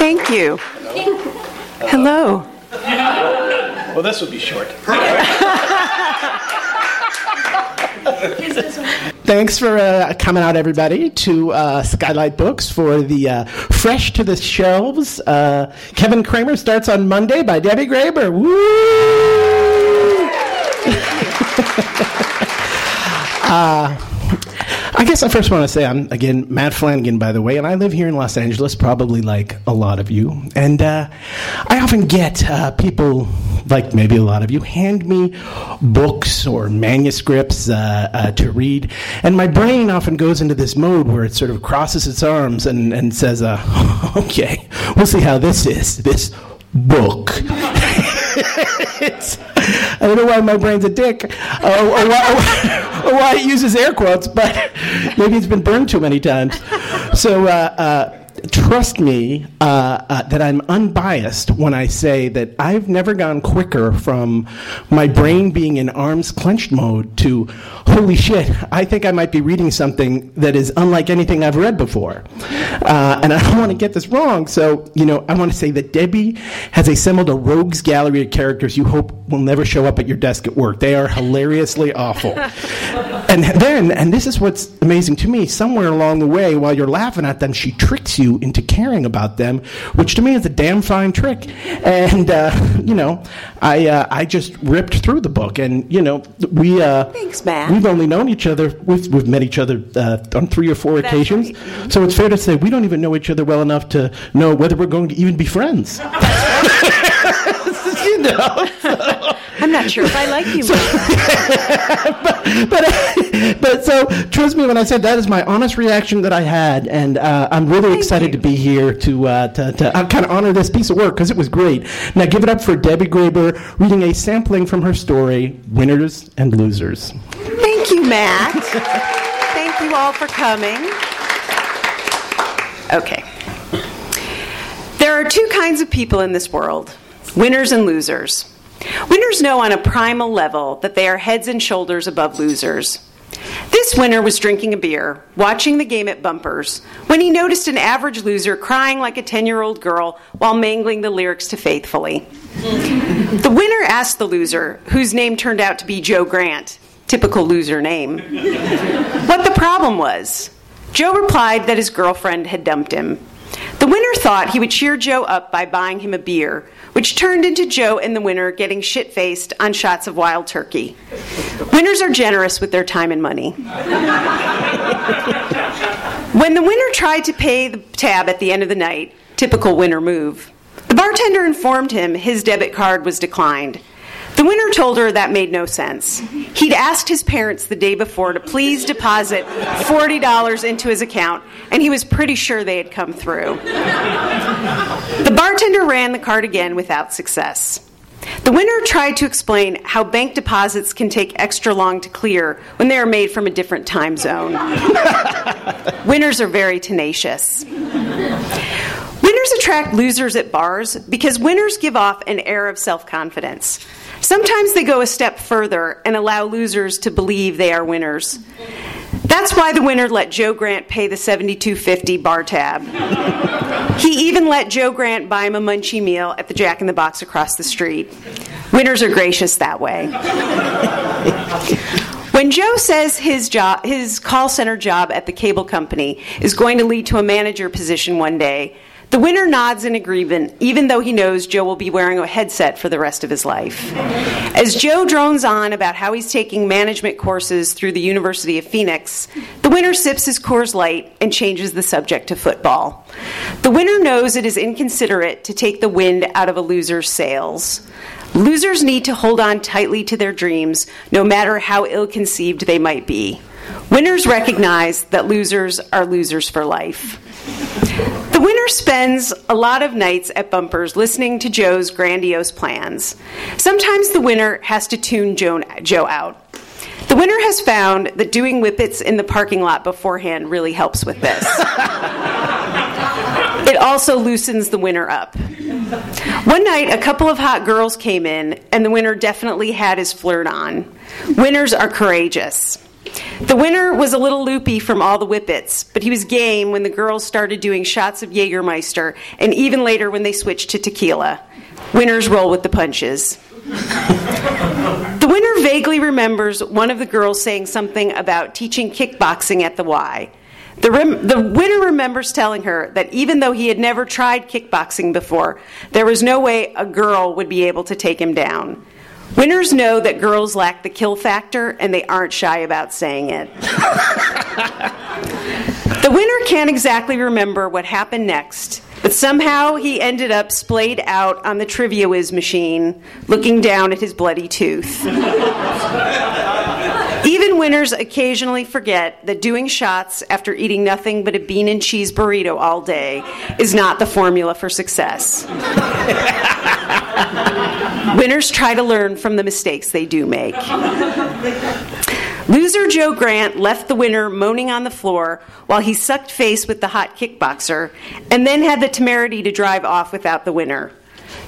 Thank you. Hello. Well, this would be short. Thanks for uh, coming out, everybody, to uh, Skylight Books for the uh, Fresh to the Shelves. Uh, Kevin Kramer starts on Monday by Debbie Graber. Woo! I guess I first want to say I'm again Matt Flanagan, by the way, and I live here in Los Angeles, probably like a lot of you. And uh, I often get uh, people, like maybe a lot of you, hand me books or manuscripts uh, uh to read, and my brain often goes into this mode where it sort of crosses its arms and, and says, uh, "Okay, we'll see how this is. This book." I don't know why my brain's a dick, uh, or, why, or, why, it uses air quotes, but maybe it's been burned too many times. So, uh, uh, trust me uh, uh, that I'm unbiased when I say that I've never gone quicker from my brain being in arms clenched mode to holy shit, I think I might be reading something that is unlike anything I've read before. Uh, and I don't want to get this wrong, so you know I want to say that Debbie has assembled a rogues gallery of characters you hope will never show up at your desk at work. They are hilariously awful. and then, and this is what's amazing to me, somewhere along the way, while you're laughing at them, she tricks you into caring about them, which to me is a damn fine trick. And uh, you know, I uh, I just ripped through the book, and you know, we uh, thanks, Matt. We've only known each other. We've, we've met each other uh, on three or four That's occasions, right. so it's fair to say we don't even know each other well enough to know whether we're going to even be friends. you know. So. I'm not sure if I like you. So, but, but, but, so trust me when I said that is my honest reaction that I had, and uh, I'm really Thank excited you. to be here to uh, to, to uh, kind of honor this piece of work because it was great. Now give it up for Debbie Graber reading a sampling from her story, "Winners and Losers." Thank you, Matt. Thank you all for coming. Okay. There are two kinds of people in this world winners and losers. Winners know on a primal level that they are heads and shoulders above losers. This winner was drinking a beer, watching the game at Bumpers, when he noticed an average loser crying like a 10 year old girl while mangling the lyrics to Faithfully. the winner asked the loser, whose name turned out to be Joe Grant, typical loser name, what the problem was. Joe replied that his girlfriend had dumped him. The winner thought he would cheer Joe up by buying him a beer, which turned into Joe and the winner getting shit faced on shots of wild turkey. Winners are generous with their time and money. when the winner tried to pay the tab at the end of the night, typical winner move, the bartender informed him his debit card was declined. The winner told her that made no sense. He'd asked his parents the day before to please deposit $40 into his account, and he was pretty sure they had come through. The bartender ran the card again without success. The winner tried to explain how bank deposits can take extra long to clear when they are made from a different time zone. Winners are very tenacious. Winners attract losers at bars because winners give off an air of self confidence. Sometimes they go a step further and allow losers to believe they are winners. That's why the winner let Joe Grant pay the 7250 bar tab. he even let Joe Grant buy him a munchie meal at the Jack in the Box across the street. Winners are gracious that way. When Joe says his job, his call center job at the cable company is going to lead to a manager position one day, the winner nods in agreement, even though he knows Joe will be wearing a headset for the rest of his life. As Joe drones on about how he's taking management courses through the University of Phoenix, the winner sips his Coors Light and changes the subject to football. The winner knows it is inconsiderate to take the wind out of a loser's sails. Losers need to hold on tightly to their dreams, no matter how ill conceived they might be. Winners recognize that losers are losers for life. The winner spends a lot of nights at bumpers listening to Joe's grandiose plans. Sometimes the winner has to tune Joe, Joe out. The winner has found that doing whippets in the parking lot beforehand really helps with this. it also loosens the winner up. One night, a couple of hot girls came in, and the winner definitely had his flirt on. Winners are courageous. The winner was a little loopy from all the whippets, but he was game when the girls started doing shots of Jägermeister, and even later when they switched to tequila. Winners roll with the punches. the winner vaguely remembers one of the girls saying something about teaching kickboxing at the Y. The, rem- the winner remembers telling her that even though he had never tried kickboxing before, there was no way a girl would be able to take him down. Winners know that girls lack the kill factor and they aren't shy about saying it. the winner can't exactly remember what happened next, but somehow he ended up splayed out on the Trivia Whiz machine, looking down at his bloody tooth. Even winners occasionally forget that doing shots after eating nothing but a bean and cheese burrito all day is not the formula for success. winners try to learn from the mistakes they do make. Loser Joe Grant left the winner moaning on the floor while he sucked face with the hot kickboxer and then had the temerity to drive off without the winner.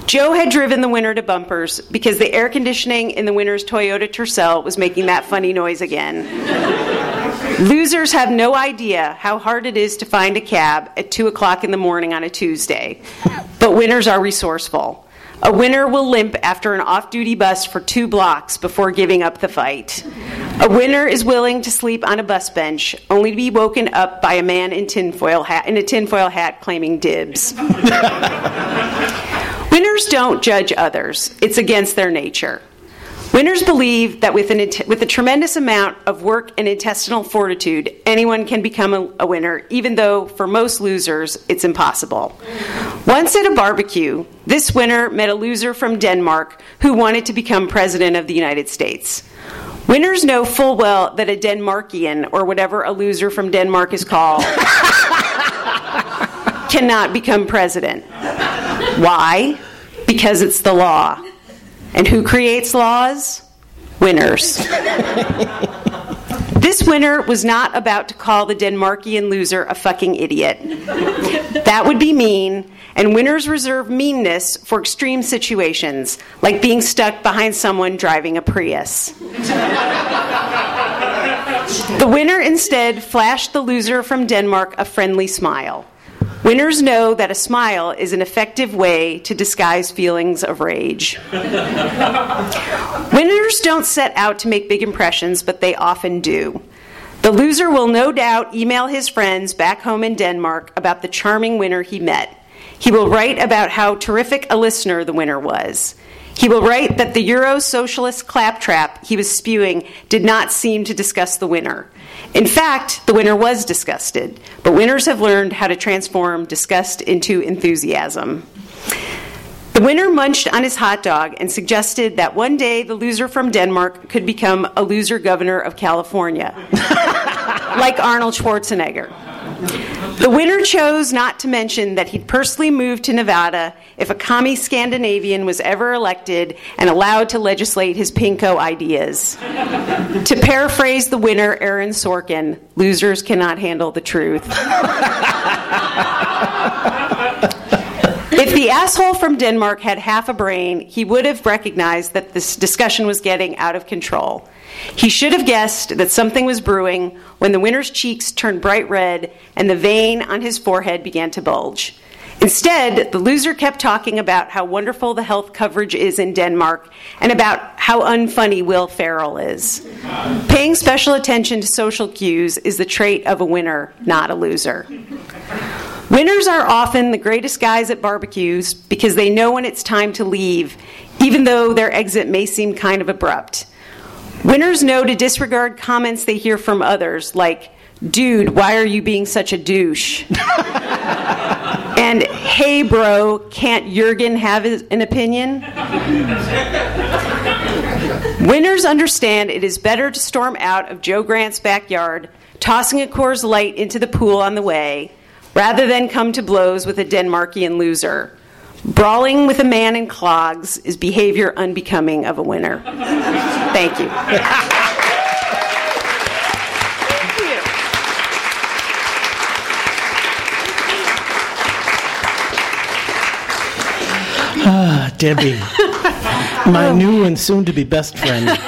Joe had driven the winner to bumpers because the air conditioning in the winner's Toyota Tercel was making that funny noise again. Losers have no idea how hard it is to find a cab at 2 o'clock in the morning on a Tuesday, but winners are resourceful. A winner will limp after an off duty bus for two blocks before giving up the fight. A winner is willing to sleep on a bus bench only to be woken up by a man in, tinfoil hat, in a tinfoil hat claiming dibs. Winners don't judge others, it's against their nature. Winners believe that with, an, with a tremendous amount of work and intestinal fortitude, anyone can become a, a winner, even though for most losers, it's impossible. Once at a barbecue, this winner met a loser from Denmark who wanted to become president of the United States. Winners know full well that a Denmarkian, or whatever a loser from Denmark is called, cannot become president. Why? Because it's the law. And who creates laws? Winners. this winner was not about to call the Denmarkian loser a fucking idiot. That would be mean, and winners reserve meanness for extreme situations, like being stuck behind someone driving a Prius. the winner instead flashed the loser from Denmark a friendly smile. Winners know that a smile is an effective way to disguise feelings of rage. Winners don't set out to make big impressions, but they often do. The loser will no doubt email his friends back home in Denmark about the charming winner he met. He will write about how terrific a listener the winner was. He will write that the Euro socialist claptrap he was spewing did not seem to discuss the winner. In fact, the winner was disgusted, but winners have learned how to transform disgust into enthusiasm. The winner munched on his hot dog and suggested that one day the loser from Denmark could become a loser governor of California, like Arnold Schwarzenegger. The winner chose not to mention that he'd personally moved to Nevada if a commie Scandinavian was ever elected and allowed to legislate his pinko ideas. to paraphrase the winner, Aaron Sorkin, losers cannot handle the truth. If the asshole from Denmark had half a brain, he would have recognized that this discussion was getting out of control. He should have guessed that something was brewing when the winner's cheeks turned bright red and the vein on his forehead began to bulge. Instead, the loser kept talking about how wonderful the health coverage is in Denmark and about how unfunny Will Ferrell is. Paying special attention to social cues is the trait of a winner, not a loser. Winners are often the greatest guys at barbecues because they know when it's time to leave, even though their exit may seem kind of abrupt. Winners know to disregard comments they hear from others, like, dude, why are you being such a douche? and, hey, bro, can't Jurgen have an opinion? Winners understand it is better to storm out of Joe Grant's backyard, tossing a Coors Light into the pool on the way, rather than come to blows with a Denmarkian loser. Brawling with a man in clogs is behavior unbecoming of a winner. Thank you. Ah, Debbie, my new and soon to be best friend.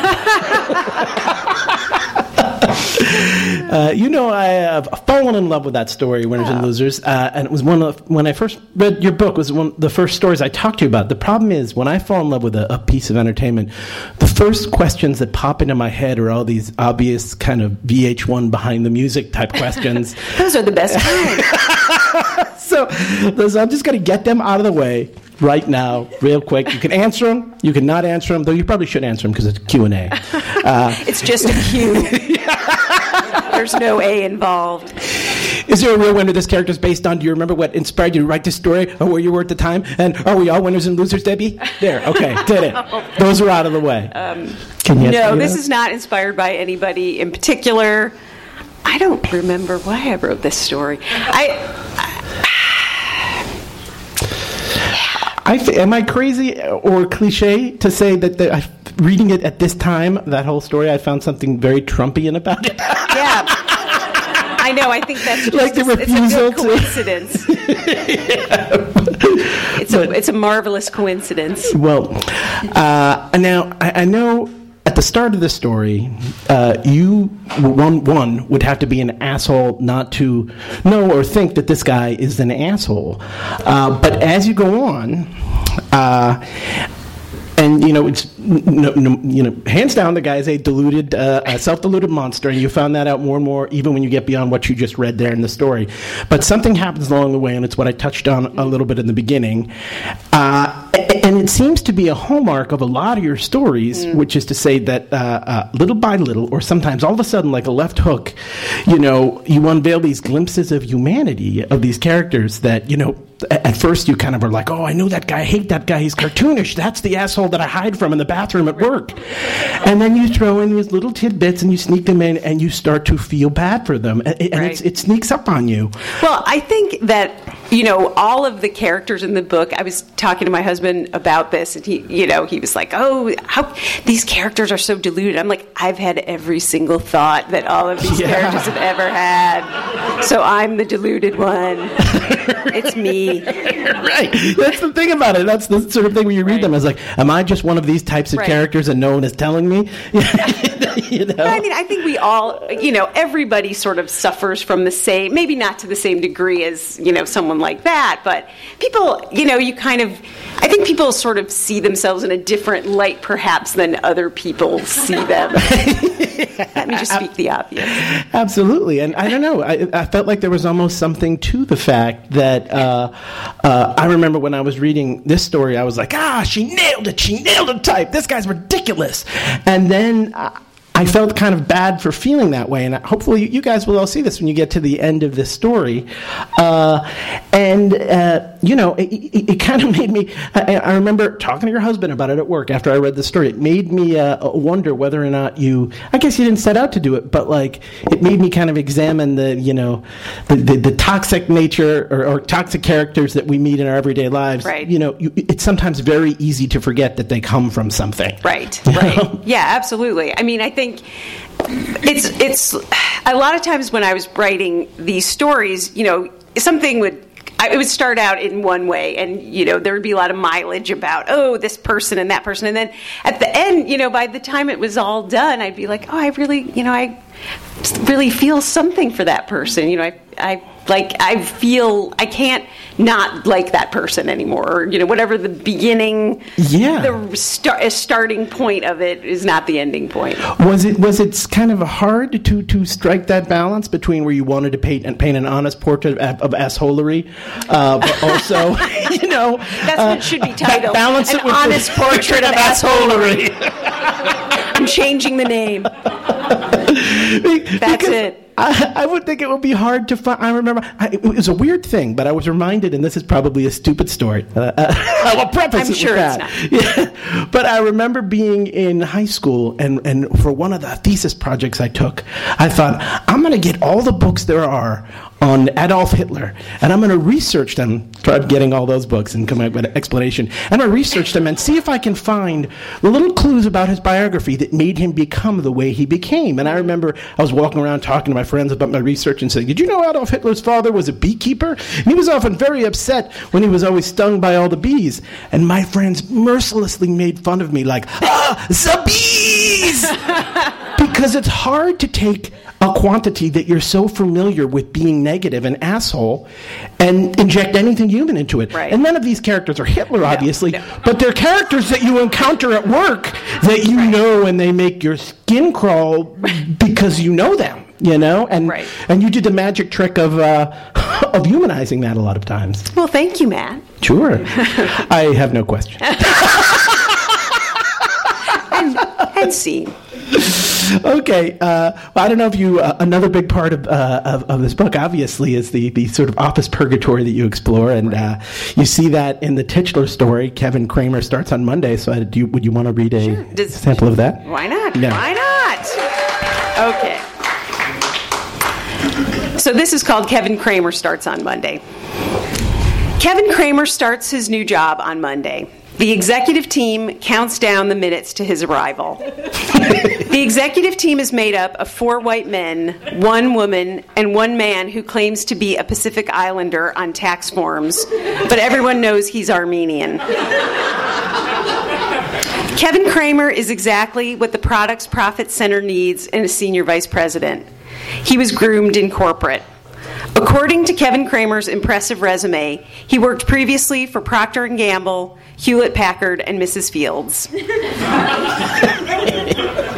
Uh, you know, I have fallen in love with that story, Winners and Losers, uh, and it was one of when I first read your book was one of the first stories I talked to you about. The problem is when I fall in love with a, a piece of entertainment, the first questions that pop into my head are all these obvious kind of VH1 behind the music type questions. Those are the best so, so I'm just going to get them out of the way right now, real quick. You can answer them. You can not answer them, though you probably should answer them because it's Q and A. it's just a Q. There's no A involved. Is there a real winner this character is based on? Do you remember what inspired you to write this story or where you were at the time? And are we all winners and losers, Debbie? There, okay, did it. Those are out of the way. Um, Can you no, this is not inspired by anybody in particular. I don't remember why I wrote this story. I, I, am I crazy or cliche to say that the, I, reading it at this time, that whole story, I found something very Trumpian about it. yeah. I know. I think that's just like the refusal it's a coincidence. yeah. It's but, a it's a marvelous coincidence. Well, uh, now I, I know at the start of the story, uh, you one one would have to be an asshole not to know or think that this guy is an asshole. Uh, but as you go on, uh, and you know it's no, no, you know hands down the guy is a deluded uh, a self-deluded monster and you found that out more and more even when you get beyond what you just read there in the story but something happens along the way and it's what i touched on a little bit in the beginning uh, and it seems to be a hallmark of a lot of your stories mm. which is to say that uh, uh, little by little or sometimes all of a sudden like a left hook you know you unveil these glimpses of humanity of these characters that you know at first you kind of are like, oh, I know that guy, I hate that guy, he's cartoonish. That's the asshole that I hide from in the bathroom at work. And then you throw in these little tidbits and you sneak them in and you start to feel bad for them. And, right. it sneaks up on you. Well, I think that, you know, all of the characters in the book, I was talking to my husband about this and he, you know, he was like, oh, how these characters are so deluded. I'm like, I've had every single thought that all of these yeah. characters have ever had. So I'm the deluded one. it's me. right. That's the thing about it. That's the sort of thing when you read right. them. It's like, am I just one of these types of right. characters and no one is telling me? you know? I mean, I think we all, you know, everybody sort of suffers from the same, maybe not to the same degree as, you know, someone like that, but people, you know, you kind of, I think people sort of see themselves in a different light perhaps than other people see them. Let me just speak the obvious. Absolutely. And I don't know, I, I felt like there was almost something to the fact that, uh, uh, I remember when I was reading this story, I was like, ah, she nailed it. She nailed it type. This guy's ridiculous. And then uh, I felt kind of bad for feeling that way, and hopefully you guys will all see this when you get to the end of this story. Uh, and uh, you know, it, it, it, kind of made me. I, I, remember talking to your husband about it at work after I read the story. It made me uh, wonder whether or not you. I guess you didn't set out to do it, but like it made me kind of examine the you know the the, the toxic nature or, or, toxic characters that we meet in our everyday lives. Right. You know, you, it's sometimes very easy to forget that they come from something. Right. Right. yeah. Absolutely. I mean, I think think it's it's a lot of times when I was writing these stories, you know, something would it would start out in one way and you know there would be a lot of mileage about oh this person and that person. And then at the end you know by the time it was all done i'd be like oh i really you know i really feel something for that person you know i, I like I feel I can't not like that person anymore, or you know whatever the beginning, yeah, the start, starting point of it is not the ending point. Was it was it kind of hard to to strike that balance between where you wanted to paint and paint an honest portrait of, of assholery, uh, but also you know that's uh, what should be titled. Balance an honest portrait of assholery. I'm changing the name. That's it. I, I, would think it would be hard to find. I remember I, it was a weird thing, but I was reminded, and this is probably a stupid story. Uh, uh, I'll preface I'm it sure with that. Not. Yeah. But I remember being in high school, and, and for one of the thesis projects I took, I thought I'm going to get all the books there are on Adolf Hitler, and I'm going to research them. Tried getting all those books and come up with an explanation. And I researched them and see if I can find the little clues about his biography that made him become the way he became. And I remember I was walking around talking to my friends about my research and saying, "Did you know Adolf Hitler's father was a beekeeper? And he was often very upset when he was always stung by all the bees." And my friends mercilessly made fun of me, like, "Ah, the bees!" because it's hard to take a quantity that you're so familiar with being negative and asshole and inject anything human into it. Right. And none of these characters are Hitler, obviously, no. but they're characters that you encounter at work that you know and they make your skin crawl because you know them. You know, and Right. and you did the magic trick of uh, of humanizing that a lot of times. Well, thank you, Matt. Sure, I have no question. And scene. okay. Uh, well, I don't know if you. Uh, another big part of, uh, of of this book, obviously, is the the sort of office purgatory that you explore, and uh, you see that in the titular story. Kevin Kramer starts on Monday. So, uh, do you, would you want to read a Does- sample of that? Why not? Yeah. Why not? Okay. So this is called Kevin Kramer Starts on Monday. Kevin Kramer starts his new job on Monday. The executive team counts down the minutes to his arrival. the executive team is made up of four white men, one woman, and one man who claims to be a Pacific Islander on tax forms, but everyone knows he's Armenian. Kevin Kramer is exactly what the Products Profit Center needs in a senior vice president. He was groomed in corporate. According to Kevin Kramer's impressive resume, he worked previously for Procter & Gamble, Hewlett Packard, and Mrs. Fields.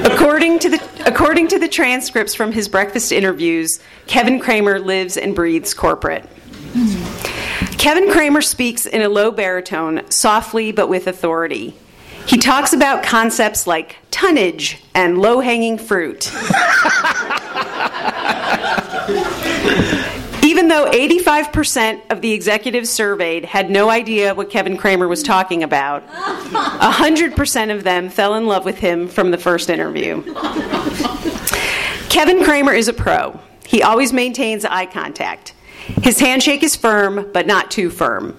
according, to the, according to the transcripts from his breakfast interviews, Kevin Kramer lives and breathes corporate. Kevin Kramer speaks in a low baritone, softly but with authority. He talks about concepts like tonnage and low hanging fruit. Even though 85% of the executives surveyed had no idea what Kevin Kramer was talking about, 100% of them fell in love with him from the first interview. Kevin Kramer is a pro. He always maintains eye contact. His handshake is firm, but not too firm.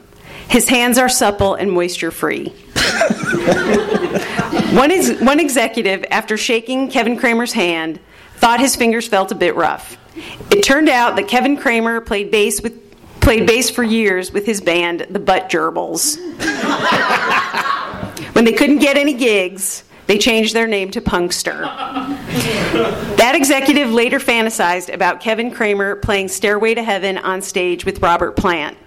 His hands are supple and moisture free. one, is, one executive, after shaking Kevin Kramer's hand, thought his fingers felt a bit rough. It turned out that Kevin Kramer played bass with played bass for years with his band, the Butt Gerbils. when they couldn't get any gigs, they changed their name to Punkster. That executive later fantasized about Kevin Kramer playing Stairway to Heaven on stage with Robert Plant.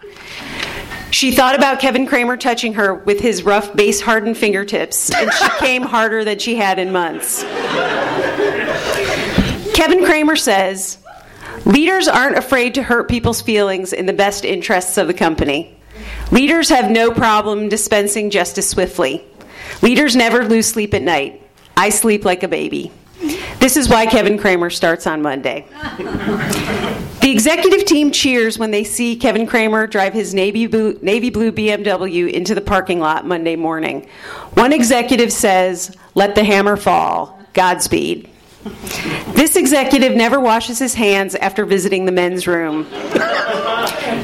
She thought about Kevin Kramer touching her with his rough, bass hardened fingertips, and she came harder than she had in months. Kevin Kramer says Leaders aren't afraid to hurt people's feelings in the best interests of the company. Leaders have no problem dispensing justice swiftly. Leaders never lose sleep at night. I sleep like a baby. This is why Kevin Kramer starts on Monday. The executive team cheers when they see Kevin Kramer drive his navy blue, navy blue BMW into the parking lot Monday morning. One executive says, Let the hammer fall. Godspeed. This executive never washes his hands after visiting the men's room.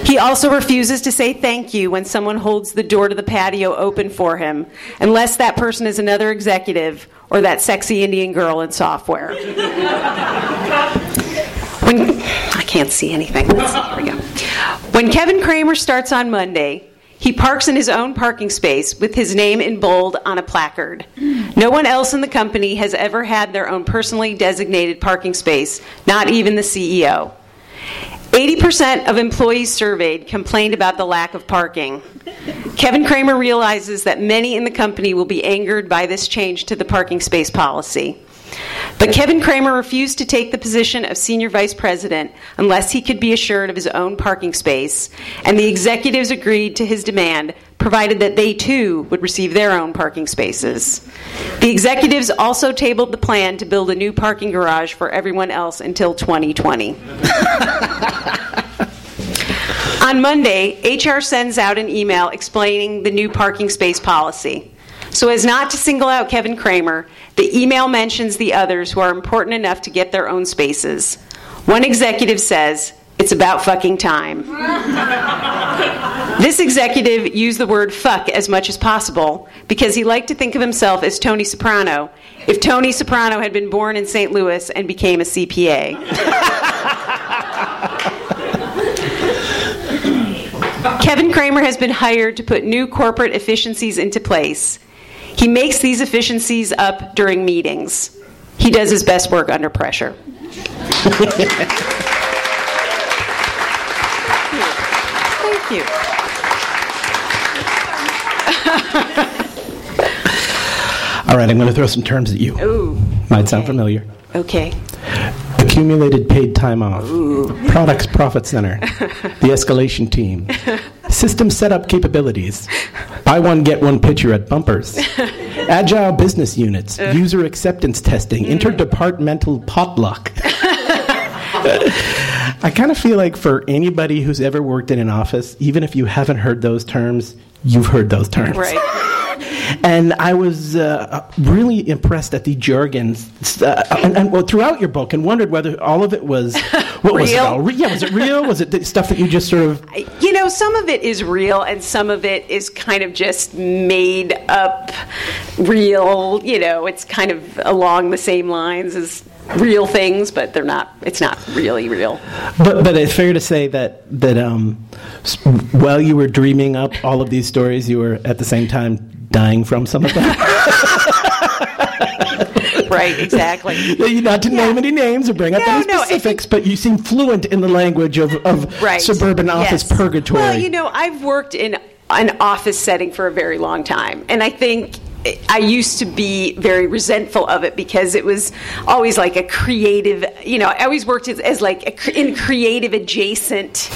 He also refuses to say thank you when someone holds the door to the patio open for him, unless that person is another executive or that sexy Indian girl in software. When I can't see anything. Let's here we go. When Kevin Kramer starts on Monday, he parks in his own parking space with his name in bold on a placard. No one else in the company has ever had their own personally designated parking space, not even the CEO. 80% of employees surveyed complained about the lack of parking. Kevin Kramer realizes that many in the company will be angered by this change to the parking space policy. But Kevin Kramer refused to take the position of senior vice president unless he could be assured of his own parking space, and the executives agreed to his demand, provided that they too would receive their own parking spaces. The executives also tabled the plan to build a new parking garage for everyone else until 2020. On Monday, HR sends out an email explaining the new parking space policy. So, as not to single out Kevin Kramer, the email mentions the others who are important enough to get their own spaces. One executive says, It's about fucking time. this executive used the word fuck as much as possible because he liked to think of himself as Tony Soprano if Tony Soprano had been born in St. Louis and became a CPA. Kevin Kramer has been hired to put new corporate efficiencies into place. He makes these efficiencies up during meetings. He does his best work under pressure. Thank you. All right, I'm going to throw some terms at you. Ooh. Might sound familiar. Okay. Accumulated paid time off. Ooh. Products Profit Center. the escalation team. System setup capabilities. Buy one, get one picture at bumpers. Agile business units. User acceptance testing. Mm. Interdepartmental potluck. I kind of feel like for anybody who's ever worked in an office, even if you haven't heard those terms, you've heard those terms. Right. And I was uh, really impressed at the jargon uh, and, and well, throughout your book, and wondered whether all of it was what was it Real? all? Yeah, was it real? Was it the stuff that you just sort of? You know, some of it is real, and some of it is kind of just made up real. You know, it's kind of along the same lines as real things, but they're not. It's not really real. But but it's fair to say that that um, while you were dreaming up all of these stories, you were at the same time dying from some of that. Right? Exactly. Not to name any names or bring up No, any no, specifics, but you seem fluent in the language of, of right. suburban office Yes. purgatory. Well, you know, I've worked in an office setting for a very long time, and I think I used to be very resentful of it because it was always like a creative. You know, I always worked as, as like a, in creative adjacent,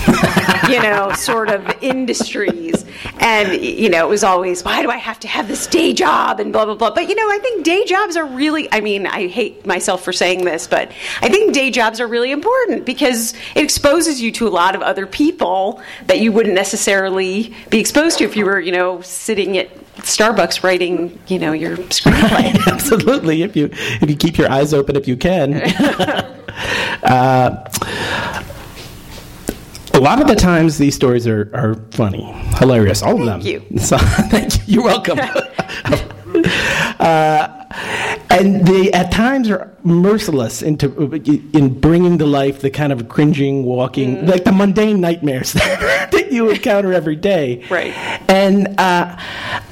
you know, sort of industries, and you know, it was always why do I have to have this day job and blah blah blah. But you know, I think day jobs are really. I mean, I hate myself for saying this, but I think day jobs are really important because it exposes you to a lot of other people that you wouldn't necessarily be exposed to if you were, you know, sitting at Starbucks writing, you know, your screenplay. Absolutely, if you if you keep your eyes open, if you can. uh, lot of the times, these stories are, are funny, hilarious, all of them. Thank you. So, thank you. You're welcome. uh, and they at times are merciless into in bringing to life the kind of cringing, walking, Mm. like the mundane nightmares that you encounter every day. Right. And uh,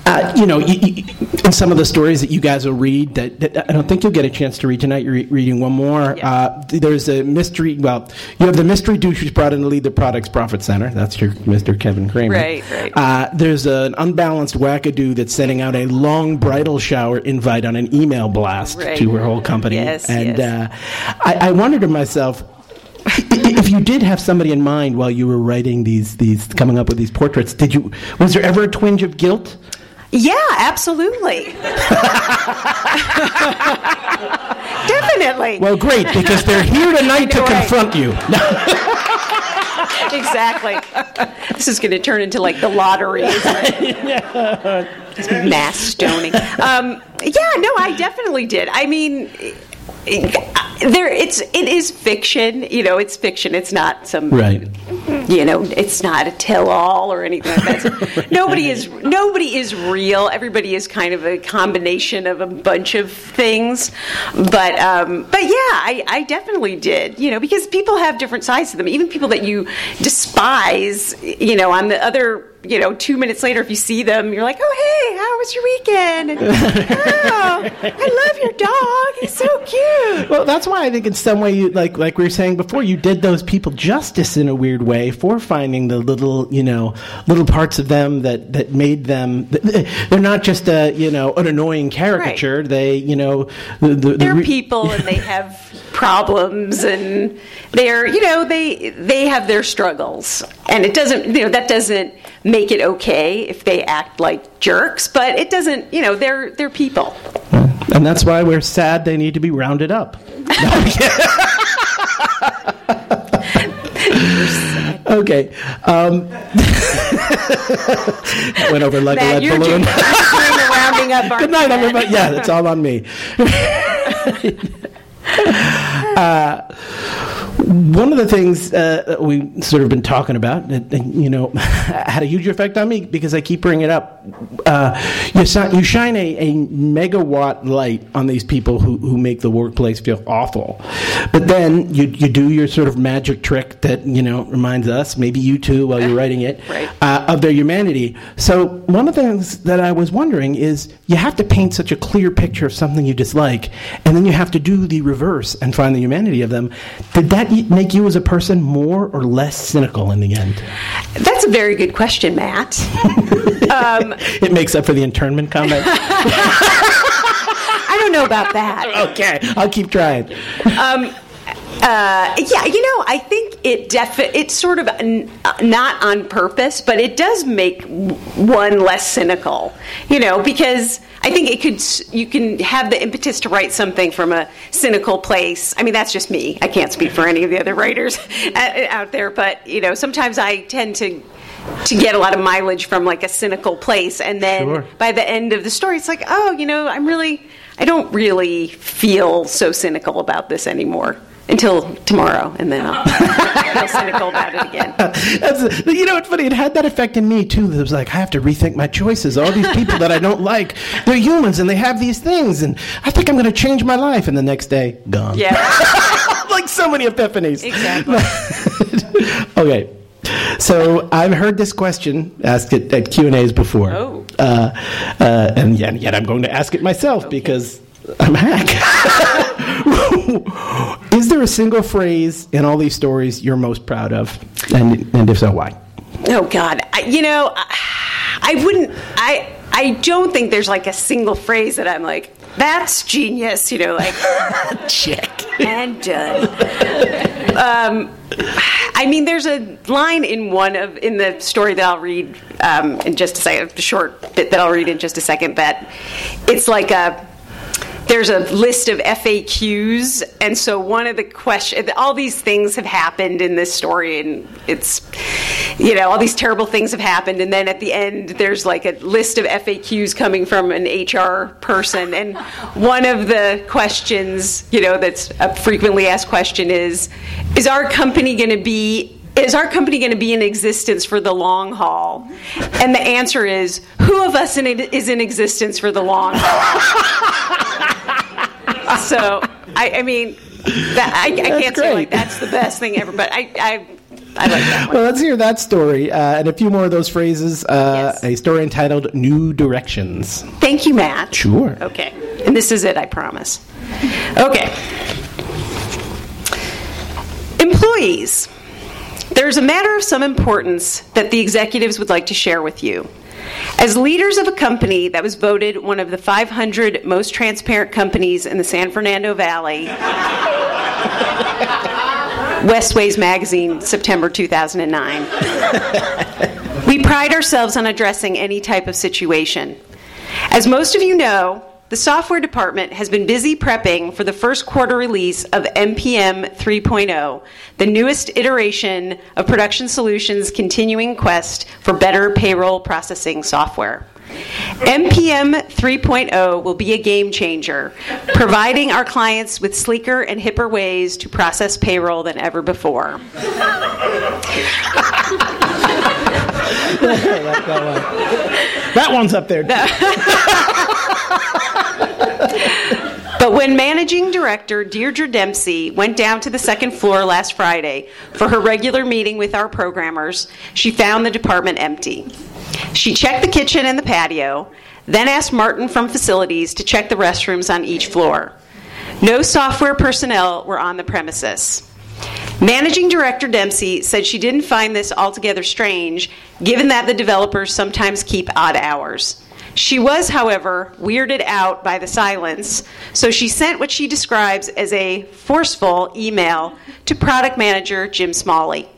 uh, you know, y y in some of the stories that you guys will read, that, that I don't think you'll get a chance to read tonight. You're re- reading one more. Yeah. Uh, there's a mystery. Well, you have the mystery douche who's brought in to lead the Products Profit Center. That's your Mr. Kevin Kramer. Right, right. Uh, there's an unbalanced wackadoo that's sending out a long bridal shower invite on an email blast Right. to her whole company. Yes, and yes. Uh, I, I wondered to myself. If you did have somebody in mind while you were writing these, these coming up with these portraits, did you? Was there ever a twinge of guilt? yeah, absolutely. Definitely. Well, great, because they're here tonight to right. confront you. exactly. This is going to turn into like the lottery. Just Mass stoning. Um, yeah, no, I definitely did. I mean, there it's it is fiction. You know, it's fiction. It's not some Right. you know it's not a tell-all or anything like that nobody is nobody is real everybody is kind of a combination of a bunch of things but um, but yeah I, I definitely did you know because people have different sides to them even people that you despise you know on the other you know two minutes later if you see them you're like oh hey how was your weekend and, oh i love your dog he's so cute Well, that's why I think in some way, you, like like we were saying before, you did those people justice in a weird way for finding the little, you know, little parts of them that that made them. They're not just a, you know, an annoying caricature. They, you know, the, the, the they're re- people and they have problems and they're you know they they have their struggles and it doesn't you know that doesn't make it okay if they act like jerks but it doesn't you know they're they're people and that's why we're sad. They need to be rounded up. okay. Um, went over like a lead balloon. rounding up Good night, everybody. Yeah, it's all on me. uh, one of the things uh, we've sort of been talking about, that, you know, had a huge effect on me because I keep bringing it up. Uh, you, si- you shine a, a megawatt light on these people who, who make the workplace feel awful. But then you, you do your sort of magic trick that, you know, reminds us, maybe you too, while you're writing it, Right. uh, of their humanity. So one of the things that I was wondering is you have to paint such a clear picture of something you dislike, and then you have to do the reverse and find the humanity of them. Did that make you as a person more or less cynical in the end? That's a very good question, Matt. Um, it makes up for the internment comment. I don't know about that. okay, I'll keep trying. Um, Uh, yeah, you know, I think it defi- it's sort of n- uh, not on purpose, but it does make w- one less cynical. You know, because I think it could s- you can have the impetus to write something from a cynical place. I mean, that's just me. I can't speak for any of the other writers out out there, but you know, sometimes I tend to to get a lot of mileage from like a cynical place and then Sure. by the end of the story it's like oh you know i'm really i don't really feel so cynical about this anymore until tomorrow and then i'll feel cynical about it again That's, you know, it's funny. It had that effect in me too. It was like I have to rethink my choices. All these people that I don't like, they're humans and they have these things, and I think I'm going to change my life. And the next day, gone. yeah like so many epiphanies. exactly okay. So I've heard this question asked at, at Q and A's before, Oh. uh, uh, and yet, yet I'm going to ask it myself because I'm a hack. Is there a single phrase in all these stories you're most proud of, and, and if so, why? oh god I, you know I, I wouldn't i i don't think there's like a single phrase that i'm like that's genius you know like Check. and done. um, I mean, there's a line in one of in the story that I'll read um, in just a second, the short bit that I'll read in just a second. That it's like a there's a list of FAQs, and so one of the questions, all these things have happened in this story, and it's, you know, all these terrible things have happened, and then at the end, there's like a list of FAQs coming from an HR person, and one of the questions, you know, that's a frequently asked question is, is our company going to be is our company going to be in existence for the long haul? And the answer is, who of us in is in existence for the long haul? so, I, I mean, that, I, I can't say like that's the best thing ever, but I, I, I like that one. Well, let's hear that story uh, and a few more of those phrases. Uh, Yes. A story entitled "New Directions." Thank you, Matt. Sure. Okay. And this is it, I promise. Okay. Employees. There's a matter of some importance that the executives would like to share with you. As leaders of a company that was voted one of the 500 most transparent companies in the San Fernando Valley, Westways Magazine, September 2009. We pride ourselves on addressing any type of situation. As most of you know, the software department has been busy prepping for the first quarter release of NPM 3.0, oh, the newest iteration of Production Solutions' continuing quest for better payroll processing software. NPM 3.0 will be a game changer, providing our clients with sleeker and hipper ways to process payroll than ever before. That one's up there. But when managing director Deirdre Dempsey went down to the second floor last Friday for her regular meeting with our programmers, she found the department empty. She checked the kitchen and the patio, then asked Martin from facilities to check the restrooms on each floor. No software personnel were on the premises. Managing Director Dempsey said she didn't find this altogether strange, given that the developers sometimes keep odd hours. She was, however, weirded out by the silence, so she sent what she describes as a forceful email to product manager Jim Smalley.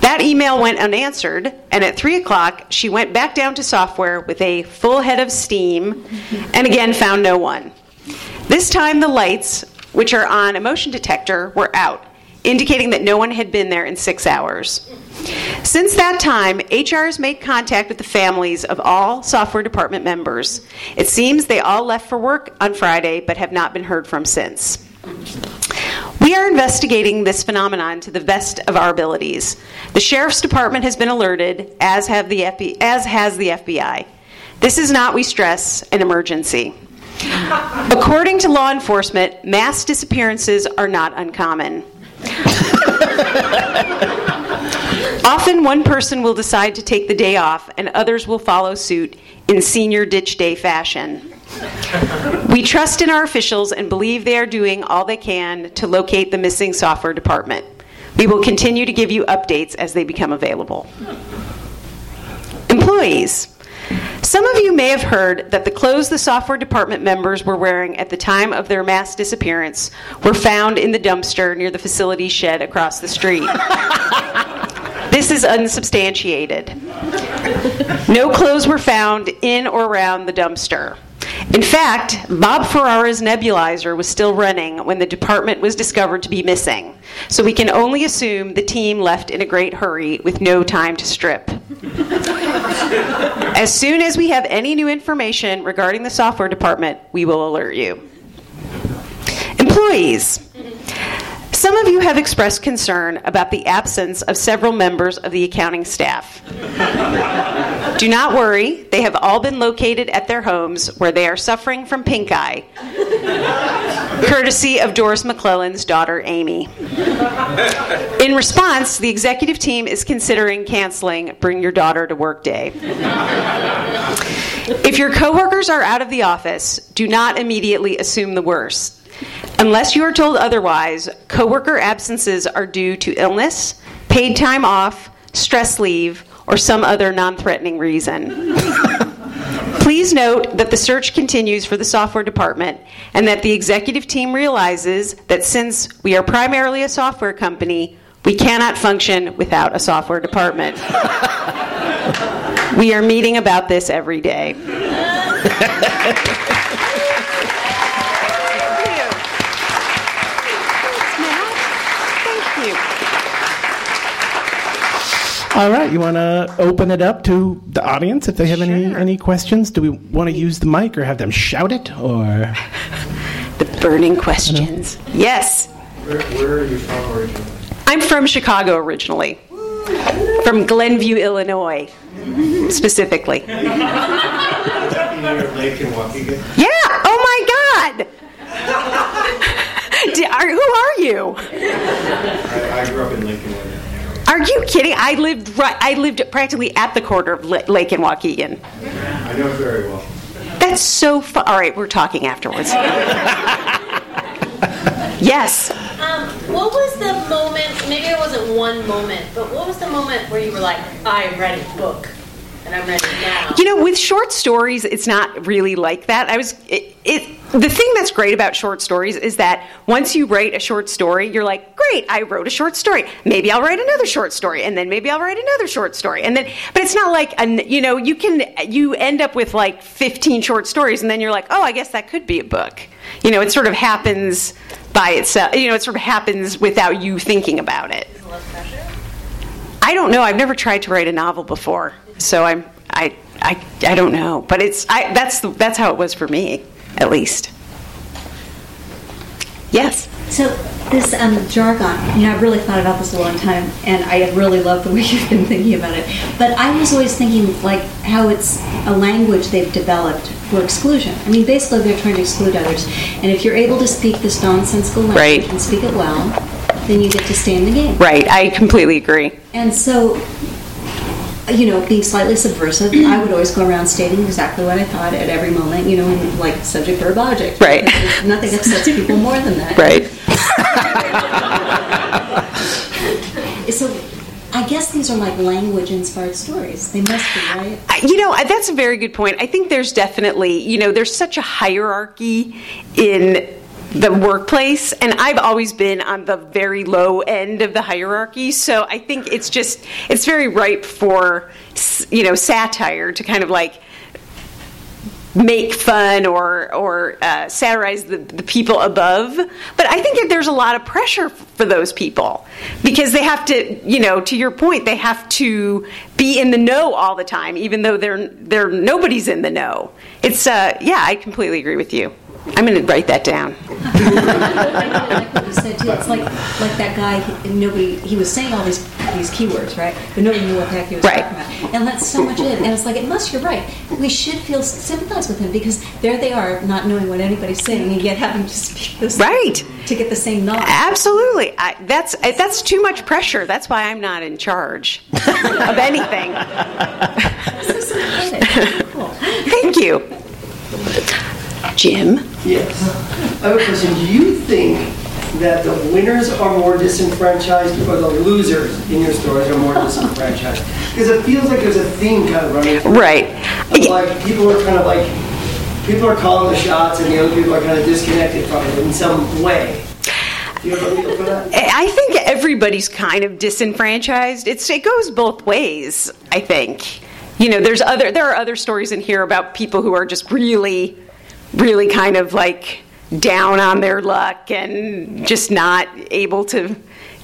That email went unanswered, and at 3 o'clock, she went back down to software with a full head of steam and again found no one. This time, the lights, which are on a motion detector, were out, indicating that no one had been there in six hours. Since that time, HR has made contact with the families of all software department members. It seems they all left for work on Friday but have not been heard from since. We are investigating this phenomenon to the best of our abilities. The sheriff's department has been alerted, as have the FBI, as has the FBI. This is not, we stress, an emergency. According to law enforcement, mass disappearances are not uncommon. Often, one person will decide to take the day off, and others will follow suit in senior ditch day fashion. We trust in our officials and believe they are doing all they can to locate the missing software department. We will continue to give you updates as they become available. Employees. Some of you may have heard that the clothes the software department members were wearing at the time of their mass disappearance were found in the dumpster near the facility shed across the street. this is unsubstantiated. No clothes were found in or around the dumpster. In fact, Bob Ferrara's nebulizer was still running when the department was discovered to be missing, so we can only assume the team left in a great hurry with no time to strip. as soon as we have any new information regarding the software department, we will alert you. Employees. Some of you have expressed concern about the absence of several members of the accounting staff. Do not worry, they have all been located at their homes where they are suffering from pink eye, courtesy of Doris McClellan's daughter, Amy. In response, the executive team is considering canceling Bring Your Daughter to Work Day. If your coworkers are out of the office, do not immediately assume the worst. Unless you are told otherwise, coworker absences are due to illness, paid time off, stress leave, or some other non threatening reason. Please note that the search continues for the software department and that the executive team realizes that since we are primarily a software company, we cannot function without a software department. we are meeting about this every day. All right, you want to open it up to the audience if they have sure. any any questions? Do we want to use the mic or have them shout it or the burning questions? Yes. Where, where are you from originally? I'm from Chicago originally. From Glenview, Illinois, specifically. Lake and Waukegan? Yeah. Oh my God. who are you? I, I grew up in Lincoln. Are you kidding? I lived right, I lived practically at the corner of Lake and Waukegan. I know it very well. That's so fun. All right, we're talking afterwards. yes. Um, what was the moment? Maybe it wasn't one moment, but what was the moment where you were like, "I'm ready, book," and I'm ready now? You know, with short stories, it's not really like that. I was it, it the thing that's great about short stories is that once you write a short story, you're like, great, I wrote a short story. Maybe I'll write another short story, and then maybe I'll write another short story, and then. But it's not like, an, you know, you can you end up with like 15 short stories, and then you're like, oh, I guess that could be a book. You know, it sort of happens by itself. You know, it sort of happens without you thinking about it. I don't know. I've never tried to write a novel before, so I'm I I, I don't know. But it's I, that's that's how it was for me at least. Yes. So this um, jargon, you know, I've really thought about this a long time, and I really love the way you've been thinking about it. But I was always thinking like how it's a language they've developed for exclusion. I mean, basically they're trying to exclude others, and if you're able to speak this nonsensical language right. and speak it well, then you get to stay in the game. Right. I completely agree. And so you know, being slightly subversive, I would always go around stating exactly what I thought at every moment, you know, in like subject, verb, object. Right. Nothing upsets people more than that. Right. so I guess these are like language inspired stories. They must be, right? You know, that's a very good point. I think there's definitely, you know, there's such a hierarchy in the workplace and i've always been on the very low end of the hierarchy so i think it's just it's very ripe for you know satire to kind of like make fun or or uh, satirize the, the people above. But i think that there's a lot of pressure for those people because they have to you know to your point they have to be in the know all the time even though they're they're nobody's in the know. It's uh yeah i completely agree with you I'm going to write that down. I like what you said too. It's like like that guy. he- Nobody. He was saying all these these keywords, right? But nobody knew what the heck he was Right. talking about. And that's so much it. And it's like, unless you're right, we should feel sympathize with him because there they are, not knowing what anybody's saying, and yet having to speak this Right. to get the same knowledge. Absolutely. I, that's that's too much pressure. That's why I'm not in charge of anything. This is sympathetic. Cool. Thank you. Jim? Yes. I have a question. Do you think that the winners are more disenfranchised or the losers in your stories are more disenfranchised? Because it feels like there's a theme kind of running. through. Right. Of like people are kind of like people are calling the shots and the other people are kind of disconnected from it in some way. You have a feel for that? I think everybody's kind of disenfranchised. It's it goes both ways. I think you know there's other there are other stories in here about people who are just really, really kind of like down on their luck and just not able to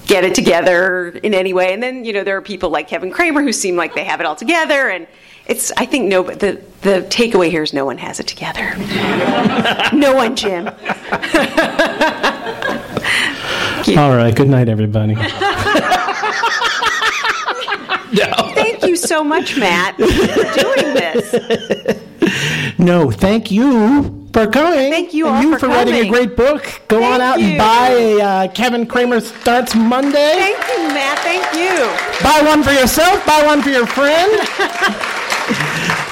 get it together in any way. And then you know there are people like Kevin Kramer who seem like they have it all together and. It's. I think no. But The the takeaway here is no one has it together. no one, Jim. All right. Good night, everybody. Thank you so much, Matt, for doing this. No, thank you for coming. Thank you and all you for writing a great book. Go on out you. and buy a uh, Kevin Kramer starts Monday. Thank you, Matt. Thank you. buy one for yourself. Buy one for your friend.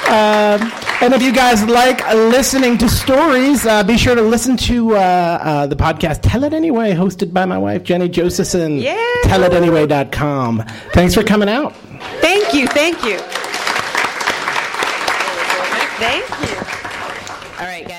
um, and if you guys like listening to stories, uh, be sure to listen to uh, uh, the podcast Tell It Anyway, hosted by my wife Jenny Josephson. Yeah. TellItAnyway.com. Thanks for coming out. Thank you. Thank you. Thank you. All right, guys.